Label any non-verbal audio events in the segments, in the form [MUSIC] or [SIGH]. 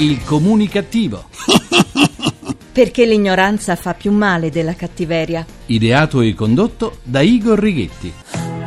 Il comunicativo. [LAUGHS] Perché l'ignoranza fa più male della cattiveria. Ideato e condotto da Igor Righetti.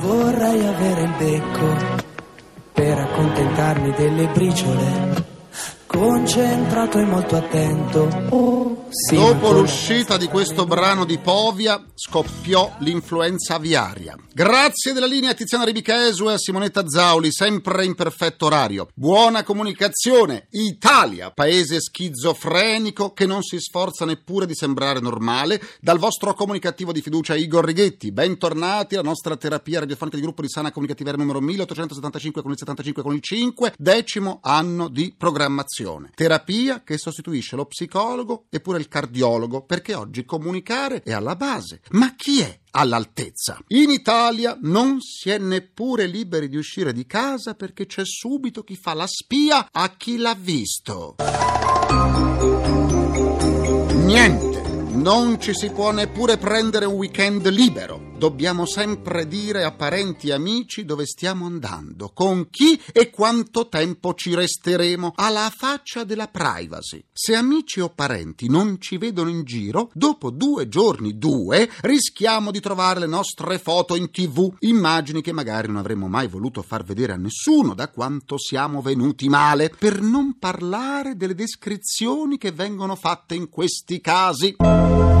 Vorrei avere il becco per accontentarmi delle briciole. Concentrato e molto attento. Sì, Dopo l'uscita di questo brano di Povia scoppiò l'influenza aviaria. Grazie della linea a Tiziana Ribichesu e a Simonetta Zauli, sempre in perfetto orario. Buona comunicazione. Italia, paese schizofrenico che non si sforza neppure di sembrare normale. Dal vostro comunicativo di fiducia Igor Righetti. Bentornati alla nostra terapia radiofonica di gruppo di sana comunicativa numero 1875 con il 75 con il 5, decimo anno di programmazione. Terapia che sostituisce lo psicologo e pure il cardiologo, perché oggi comunicare è alla base. Ma chi è all'altezza? In Italia non si è neppure liberi di uscire di casa perché c'è subito chi fa la spia a chi l'ha visto. Niente, non ci si può neppure prendere un weekend libero. Dobbiamo sempre dire a parenti e amici dove stiamo andando, con chi e quanto tempo ci resteremo, alla faccia della privacy. Se amici o parenti non ci vedono in giro, dopo due giorni, due, rischiamo di trovare le nostre foto in tv, immagini che magari non avremmo mai voluto far vedere a nessuno da quanto siamo venuti male, per non parlare delle descrizioni che vengono fatte in questi casi. Thank you.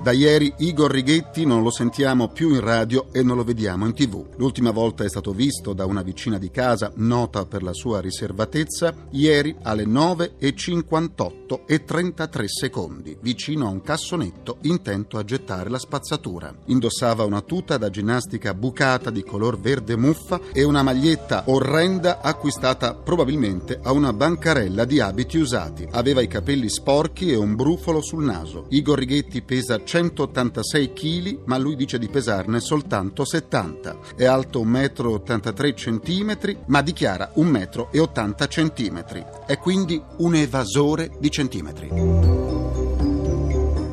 Da ieri Igor Righetti non lo sentiamo più in radio e non lo vediamo in tv. L'ultima volta è stato visto da una vicina di casa, nota per la sua riservatezza, ieri alle 9.58 e 33 secondi, vicino a un cassonetto intento a gettare la spazzatura. Indossava una tuta da ginnastica bucata di color verde muffa e una maglietta orrenda acquistata probabilmente a una bancarella di abiti usati. Aveva i capelli sporchi e un brufolo sul naso. Igor Righetti pesa 186 kg, ma lui dice di pesarne soltanto 70. È alto 1,83 m, ma dichiara 1,80 m. È quindi un evasore di centimetri.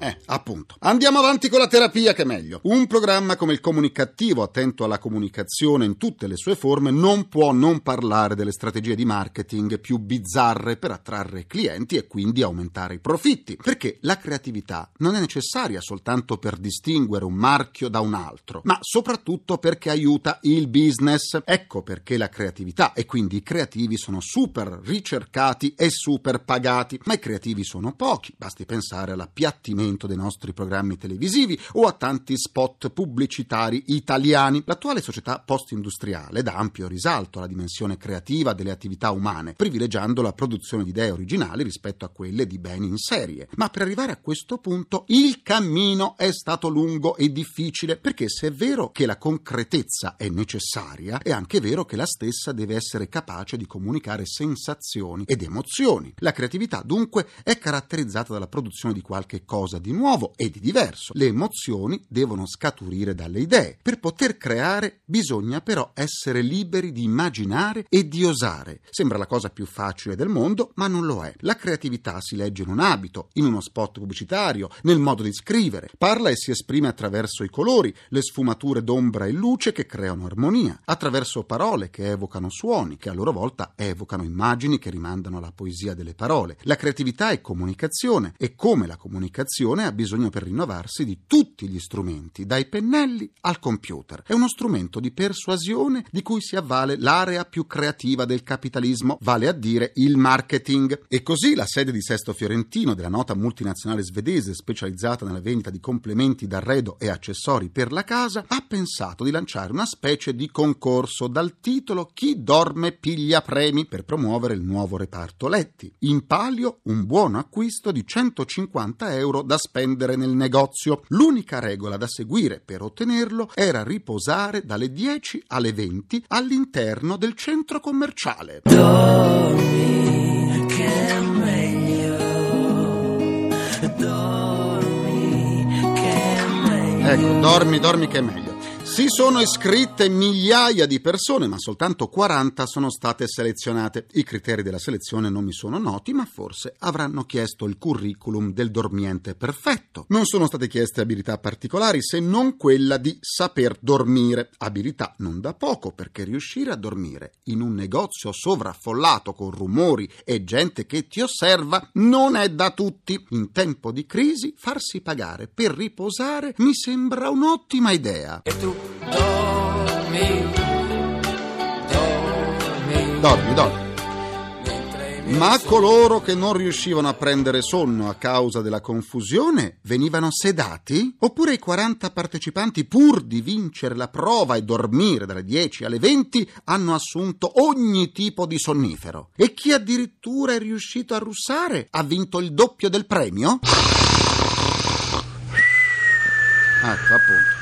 Eh, appunto. Andiamo avanti con la terapia che è meglio. Un programma come il comunicativo, attento alla comunicazione in tutte le sue forme, non può non parlare delle strategie di marketing più bizzarre per attrarre clienti e quindi aumentare i profitti. Perché la creatività non è necessaria soltanto per distinguere un marchio da un altro, ma soprattutto perché aiuta il business. Ecco perché la creatività e quindi i creativi sono super ricercati e super pagati. Ma i creativi sono pochi, basti pensare all'appiattimento dei nostri programmi televisivi o a tanti spot pubblicitari italiani. L'attuale società post-industriale dà ampio risalto alla dimensione creativa delle attività umane, privilegiando la produzione di idee originali rispetto a quelle di beni in serie. Ma per arrivare a questo punto il cammino è stato lungo e difficile, perché se è vero che la concretezza è necessaria, è anche vero che la stessa deve essere capace di comunicare sensazioni ed emozioni. La creatività dunque è caratterizzata dalla produzione di qualche cosa di nuovo e di diverso. Le emozioni devono scaturire dalle idee. Per poter creare bisogna però essere liberi di immaginare e di osare. Sembra la cosa più facile del mondo, ma non lo è. La creatività si legge in un abito, in uno spot pubblicitario, nel modo di scrivere. Parla e si esprime attraverso i colori, le sfumature d'ombra e luce che creano armonia, attraverso parole che evocano suoni, che a loro volta evocano immagini che rimandano alla poesia delle parole. La creatività è comunicazione e come la comunicazione ha bisogno per rinnovarsi di tutti gli strumenti, dai pennelli al computer. È uno strumento di persuasione di cui si avvale l'area più creativa del capitalismo, vale a dire il marketing. E così la sede di Sesto Fiorentino della nota multinazionale svedese specializzata nella vendita di complementi d'arredo e accessori per la casa ha pensato di lanciare una specie di concorso dal titolo Chi dorme piglia premi per promuovere il nuovo reparto letti. In palio un buono acquisto di 150 euro da spendere nel negozio. L'unica regola da seguire per ottenerlo era riposare dalle 10 alle 20 all'interno del centro commerciale. Dormi, che è meglio. Dormi, che è meglio. Ecco, dormi, dormi che è meglio. Si sono iscritte migliaia di persone, ma soltanto 40 sono state selezionate. I criteri della selezione non mi sono noti, ma forse avranno chiesto il curriculum del dormiente perfetto. Non sono state chieste abilità particolari, se non quella di saper dormire. Abilità non da poco, perché riuscire a dormire in un negozio sovraffollato con rumori e gente che ti osserva non è da tutti. In tempo di crisi, farsi pagare per riposare mi sembra un'ottima idea. E tu dormi, dormi. Dormi, dormi. Ma coloro che non riuscivano a prendere sonno a causa della confusione venivano sedati? Oppure i 40 partecipanti, pur di vincere la prova e dormire dalle 10 alle 20, hanno assunto ogni tipo di sonnifero? E chi addirittura è riuscito a russare ha vinto il doppio del premio? Ecco, appunto.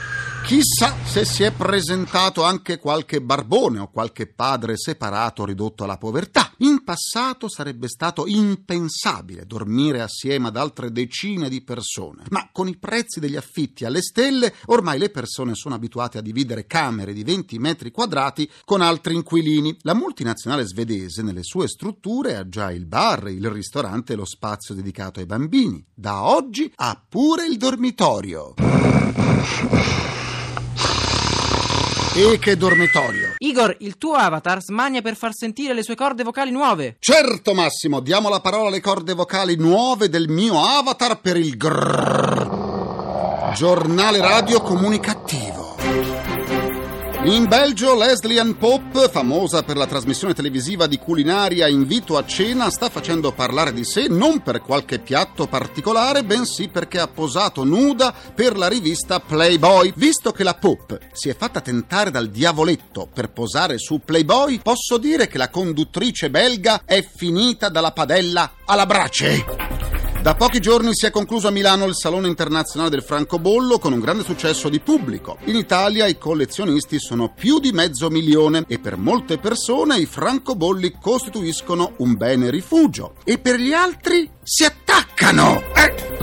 Chissà se si è presentato anche qualche barbone o qualche padre separato ridotto alla povertà. In passato sarebbe stato impensabile dormire assieme ad altre decine di persone, ma con i prezzi degli affitti alle stelle ormai le persone sono abituate a dividere camere di 20 metri quadrati con altri inquilini. La multinazionale svedese nelle sue strutture ha già il bar, il ristorante e lo spazio dedicato ai bambini. Da oggi ha pure il dormitorio. E che dormitorio! Igor, il tuo avatar smania per far sentire le sue corde vocali nuove. Certo Massimo, diamo la parola alle corde vocali nuove del mio avatar per il grrrr. Giornale radio comunicativo. In Belgio Leslie Ann Pope, famosa per la trasmissione televisiva di culinaria Invito a cena, sta facendo parlare di sé non per qualche piatto particolare, bensì perché ha posato nuda per la rivista Playboy. Visto che la Pope si è fatta tentare dal diavoletto per posare su Playboy, posso dire che la conduttrice belga è finita dalla padella alla brace. Da pochi giorni si è concluso a Milano il Salone internazionale del francobollo con un grande successo di pubblico. In Italia i collezionisti sono più di mezzo milione e per molte persone i francobolli costituiscono un bene rifugio. E per gli altri si attaccano! Eh!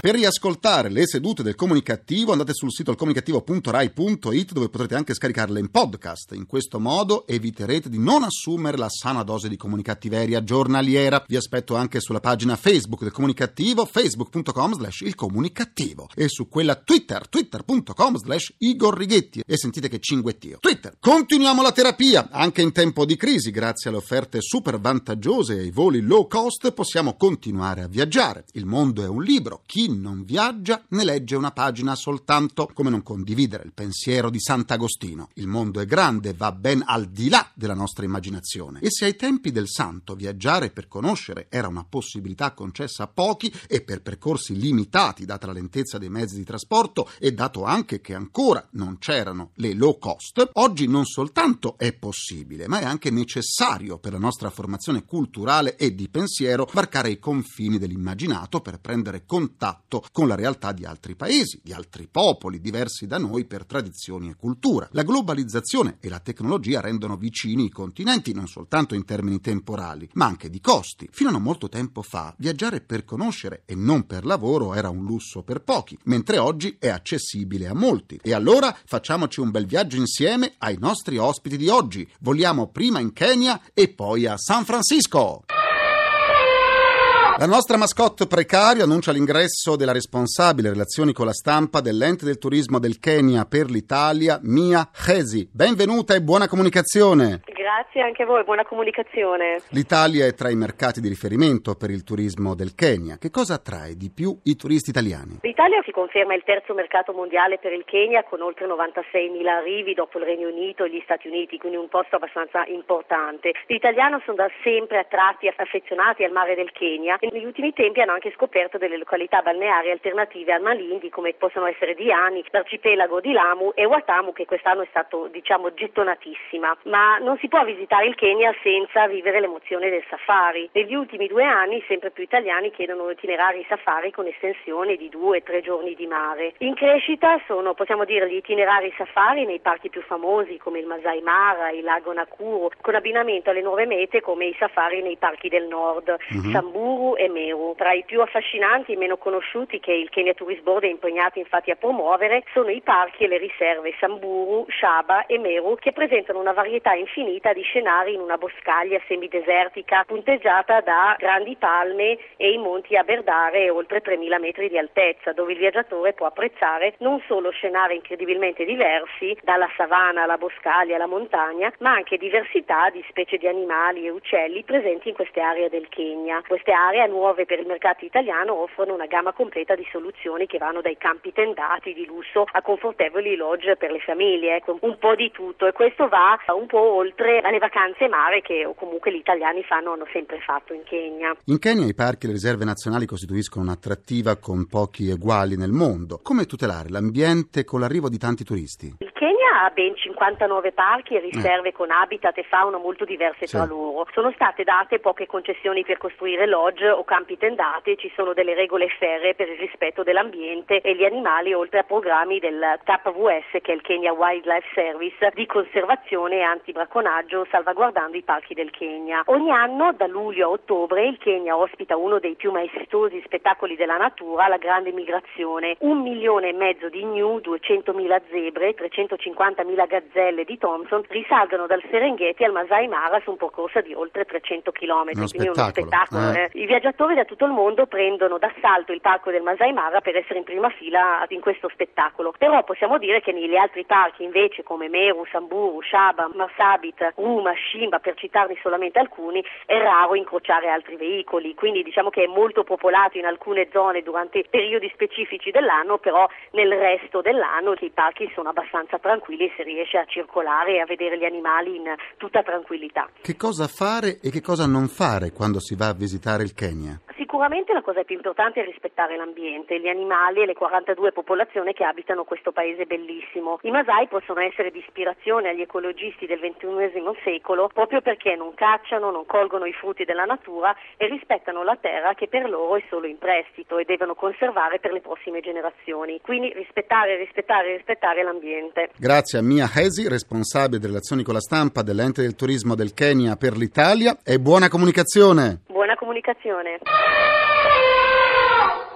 Per riascoltare le sedute del comunicativo andate sul sito alcomunicativo.rai.it dove potrete anche scaricarle in podcast. In questo modo eviterete di non assumere la sana dose di comunicattiveria giornaliera. Vi aspetto anche sulla pagina Facebook del comunicativo, facebook.com slash il comunicativo e su quella Twitter, twitter.com slash Igor. E sentite che cinguettio. Twitter. Continuiamo la terapia. Anche in tempo di crisi, grazie alle offerte super vantaggiose e ai voli low cost, possiamo continuare a viaggiare. Il mondo è un libro. Chi non viaggia ne legge una pagina soltanto, come non condividere il pensiero di Sant'Agostino. Il mondo è grande, va ben al di là della nostra immaginazione. E se ai tempi del santo viaggiare per conoscere era una possibilità concessa a pochi e per percorsi limitati, data la lentezza dei mezzi di trasporto e dato anche che ancora non c'erano le low cost, oggi non soltanto è possibile, ma è anche necessario per la nostra formazione culturale e di pensiero varcare i confini dell'immaginato per prendere contatto con la realtà di altri paesi, di altri popoli diversi da noi per tradizioni e cultura. La globalizzazione e la tecnologia rendono vicini i continenti non soltanto in termini temporali, ma anche di costi. Fino a non molto tempo fa, viaggiare per conoscere e non per lavoro era un lusso per pochi, mentre oggi è accessibile a molti. E allora facciamoci un bel viaggio insieme ai nostri ospiti di oggi. Voliamo prima in Kenya e poi a San Francisco. La nostra mascotte precario annuncia l'ingresso della responsabile relazioni con la stampa dell'ente del turismo del Kenya per l'Italia, Mia Khesi. Benvenuta e buona comunicazione. Grazie anche a voi, buona comunicazione. L'Italia è tra i mercati di riferimento per il turismo del Kenya. Che cosa attrae di più i turisti italiani? L'Italia si conferma il terzo mercato mondiale per il Kenya con oltre 96.000 arrivi dopo il Regno Unito e gli Stati Uniti, quindi un posto abbastanza importante. Gli italiani sono da sempre attratti e affezionati al mare del Kenya e negli ultimi tempi hanno anche scoperto delle località balneari alternative al Malindi come possono essere Diani, l'arcipelago di Lamu e Watamu che quest'anno è stato diciamo gettonatissima. Ma non si può visitare il Kenya senza vivere l'emozione del safari. Negli ultimi due anni sempre più italiani chiedono itinerari safari con estensione di due o tre giorni di mare. In crescita sono, possiamo dire, gli itinerari safari nei parchi più famosi come il Masai Mara, il lago Nakuru, con abbinamento alle nuove mete come i safari nei parchi del nord. Samburu Samburu e Meru. Tra i più affascinanti e meno conosciuti che il Kenya Tourist Board è impegnato infatti a promuovere sono i parchi e le riserve Samburu, Shaba e Meru che presentano una varietà infinita di scenari in una boscaglia semidesertica punteggiata da grandi palme e i monti a Berdare oltre 3000 metri di altezza dove il viaggiatore può apprezzare non solo scenari incredibilmente diversi dalla savana alla boscaglia alla montagna ma anche diversità di specie di animali e uccelli presenti in queste aree del Kenya. Queste aree nuove per il mercato italiano offrono una gamma completa di soluzioni che vanno dai campi tendati di lusso a confortevoli lodge per le famiglie, ecco, un po' di tutto e questo va un po' oltre alle vacanze mare che comunque gli italiani fanno, hanno sempre fatto in Kenya. In Kenya i parchi e le riserve nazionali costituiscono un'attrattiva con pochi eguali nel mondo. Come tutelare l'ambiente con l'arrivo di tanti turisti? Il Kenya ha ben 59 parchi e riserve con habitat e fauna molto diverse Sì. tra loro. Sono state date poche concessioni per costruire lodge o campi tendati, ci sono delle regole ferree per il rispetto dell'ambiente e gli animali, oltre a programmi del KWS, che è il Kenya Wildlife Service, di conservazione e antibracconaggio, salvaguardando i parchi del Kenya. Ogni anno, da luglio a ottobre, il Kenya ospita uno dei più maestosi spettacoli della natura, la grande migrazione. Un milione e mezzo di gnu, 200.000 zebre, 350.000 gazzelle di Thompson risalgono dal Serengeti al Masai Mara su un percorso di oltre 300 km. Uno quindi spettacolo, uno spettacolo. eh. eh. I viaggiatori da tutto il mondo prendono d'assalto il parco del Masai Mara per essere in prima fila in questo spettacolo. Però possiamo dire che negli altri parchi invece come Meru, Samburu, Shaba, Marsabit, Ruma, Shimba, per citarne solamente alcuni, è raro incrociare altri veicoli. Quindi diciamo che è molto popolato in alcune zone durante periodi specifici dell'anno, però nel resto dell'anno i parchi sono abbastanza tranquilli e si riesce a circolare e a vedere gli animali in tutta tranquillità. Che cosa fare e che cosa non fare quando si va a visitare il Kenya? Sicuramente la cosa più importante è rispettare l'ambiente, gli animali e le 42 popolazioni che abitano questo paese bellissimo. I Masai possono essere di ispirazione agli ecologisti del XXI secolo proprio perché non cacciano, non colgono i frutti della natura e rispettano la terra che per loro è solo in prestito e devono conservare per le prossime generazioni. Quindi rispettare, rispettare, rispettare l'ambiente. Grazie a Mia Hesi, responsabile delle relazioni con la stampa dell'ente del turismo del Kenya per l'Italia e buona comunicazione. Comunicazione.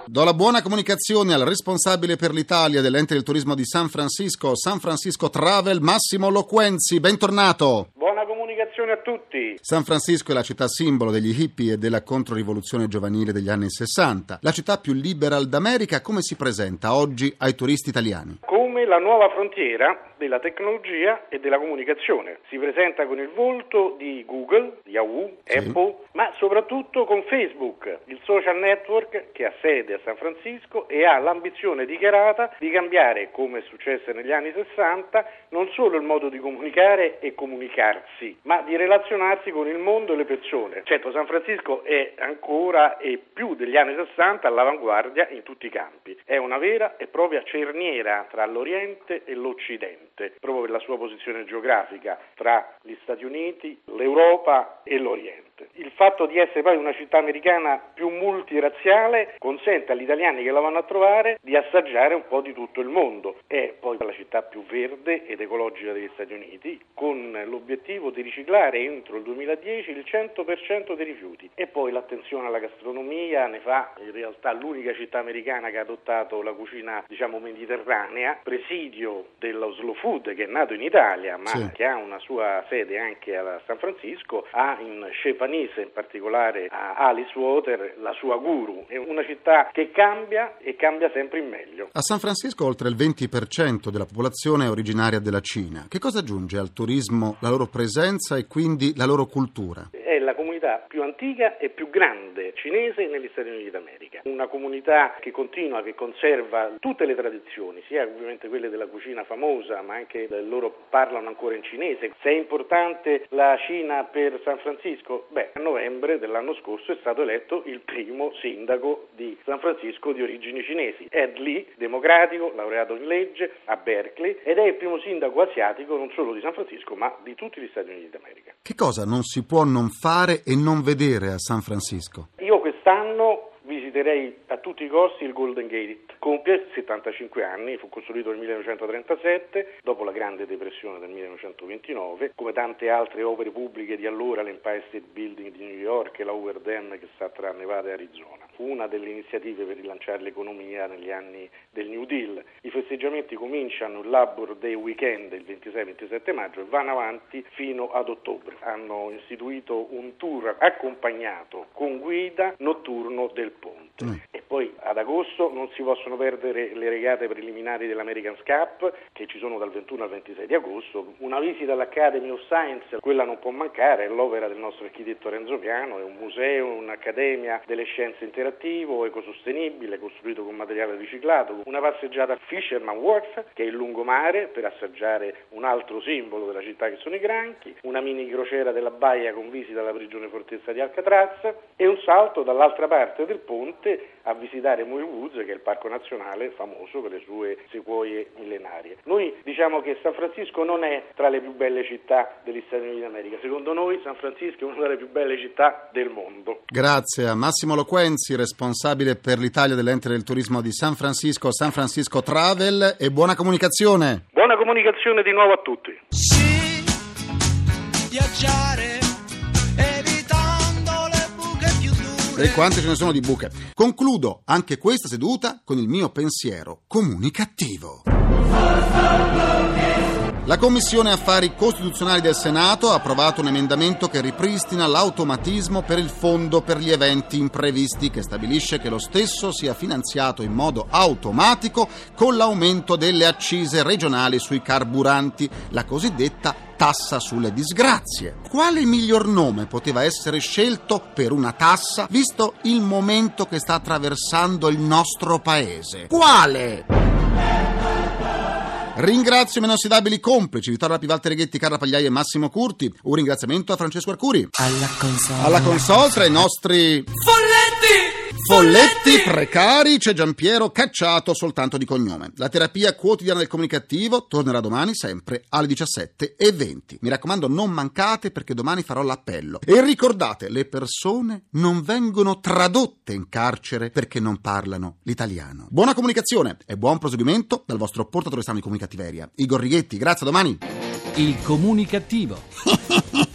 Do la buona comunicazione al responsabile per l'Italia dell'ente del turismo di San Francisco, San Francisco Travel, Massimo Loquenzi. Bentornato. Buona comunicazione a tutti. San Francisco è la città simbolo degli hippie e della controrivoluzione giovanile degli anni 60. La città più liberal d'America come si presenta oggi ai turisti italiani? Come la nuova frontiera della tecnologia e della comunicazione. Si presenta con il volto di Google, Yahoo, Sì. Apple, ma soprattutto con Facebook, il social network che ha sede a San Francisco e ha l'ambizione dichiarata di cambiare, come è successo negli anni 60, non solo il modo di comunicare e comunicarsi, ma di relazionarsi con il mondo e le persone. Certo, San Francisco è ancora e più degli anni 60 all'avanguardia in tutti i campi. È una vera e propria cerniera tra l'Oriente e l'Occidente, proprio per la sua posizione geografica tra gli Stati Uniti, l'Europa e l'Oriente. Il fatto di essere poi una città americana più multirazziale consente agli italiani che la vanno a trovare di assaggiare un po' di tutto il mondo. È poi la città più verde ed ecologica degli Stati Uniti, con l'obiettivo di riciclare entro il 2010 il 100% dei rifiuti. E poi l'attenzione alla gastronomia ne fa in realtà l'unica città americana che ha adottato la cucina, diciamo, mediterranea, presidio dello slow food che è nato in Italia, ma Sì. che ha una sua sede anche a San Francisco, ha in Scepanese, in particolare a Alice Water, la sua guru. È una città che cambia e cambia sempre in meglio. A San Francisco oltre il 20% della popolazione è originaria della Cina. Che cosa aggiunge al turismo la loro presenza e quindi la loro cultura? Antica e più grande cinese negli Stati Uniti d'America. Una comunità che continua, che conserva tutte le tradizioni, sia ovviamente quelle della cucina famosa, ma anche loro parlano ancora in cinese. Se è importante la Cina per San Francisco, beh, a novembre dell'anno scorso è stato eletto il primo sindaco di San Francisco di origini cinesi. Ed Lee, democratico, laureato in legge a Berkeley, ed è il primo sindaco asiatico non solo di San Francisco, ma di tutti gli Stati Uniti d'America. Che cosa non si può non fare e non vedere a San Francisco? Io quest'anno visiterò eviterei a tutti i costi il Golden Gate. Compie 75 anni, fu costruito nel 1937, dopo la Grande Depressione del 1929, come tante altre opere pubbliche di allora, l'Empire State Building di New York e la Hoover Dam che sta tra Nevada e Arizona. Fu una delle iniziative per rilanciare l'economia negli anni del New Deal. I festeggiamenti cominciano il Labor Day Weekend il 26-27 maggio e vanno avanti fino ad ottobre. Hanno istituito un tour accompagnato con guida notturno del ponte. Mm. Poi ad agosto non si possono perdere le regate preliminari dell'American Cup che ci sono dal 21 al 26 di agosto. Una visita all'Academy of Science, quella non può mancare, è l'opera del nostro architetto Renzo Piano, è un museo, un'accademia delle scienze interattivo, ecosostenibile, costruito con materiale riciclato, una passeggiata a Fisherman Wharf, che è il lungomare, per assaggiare un altro simbolo della città che sono i granchi, una mini crociera della baia con visita alla prigione fortezza di Alcatraz e un salto dall'altra parte del ponte a visitare Muir Woods, che è il parco nazionale famoso per le sue sequoie millenarie. Noi diciamo che San Francisco non è tra le più belle città degli Stati Uniti d'America, secondo noi San Francisco è una delle più belle città del mondo. Grazie a Massimo Loquenzi, responsabile per l'Italia dell'ente del turismo di San Francisco, San Francisco Travel e buona comunicazione. Buona comunicazione di nuovo a tutti. Sì, viaggiare E quante ce ne sono di buche. Concludo anche questa seduta con il mio pensiero comunicativo. La Commissione Affari Costituzionali del Senato ha approvato un emendamento che ripristina l'automatismo per il fondo per gli eventi imprevisti che stabilisce che lo stesso sia finanziato in modo automatico con l'aumento delle accise regionali sui carburanti, la cosiddetta tassa sulle disgrazie. Quale miglior nome poteva essere scelto per una tassa visto il momento che sta attraversando il nostro paese? Quale? Ringrazio i meno inossidabili complici Vittorio Pivalter Reghetti, Carla Pagliai e Massimo Curti. Un ringraziamento a Francesco Arcuri. Alla console. Alla console tra i nostri Folletti! Folletti precari c'è Giampiero cacciato soltanto di cognome. La terapia quotidiana del comunicativo tornerà domani sempre alle 17.20. Mi raccomando non mancate perché domani farò l'appello. E ricordate, le persone non vengono tradotte in carcere perché non parlano l'italiano. Buona comunicazione e buon proseguimento dal vostro portatore strano di comunicativeria. Igor Righetti, grazie a domani. Il comunicativo. [LAUGHS]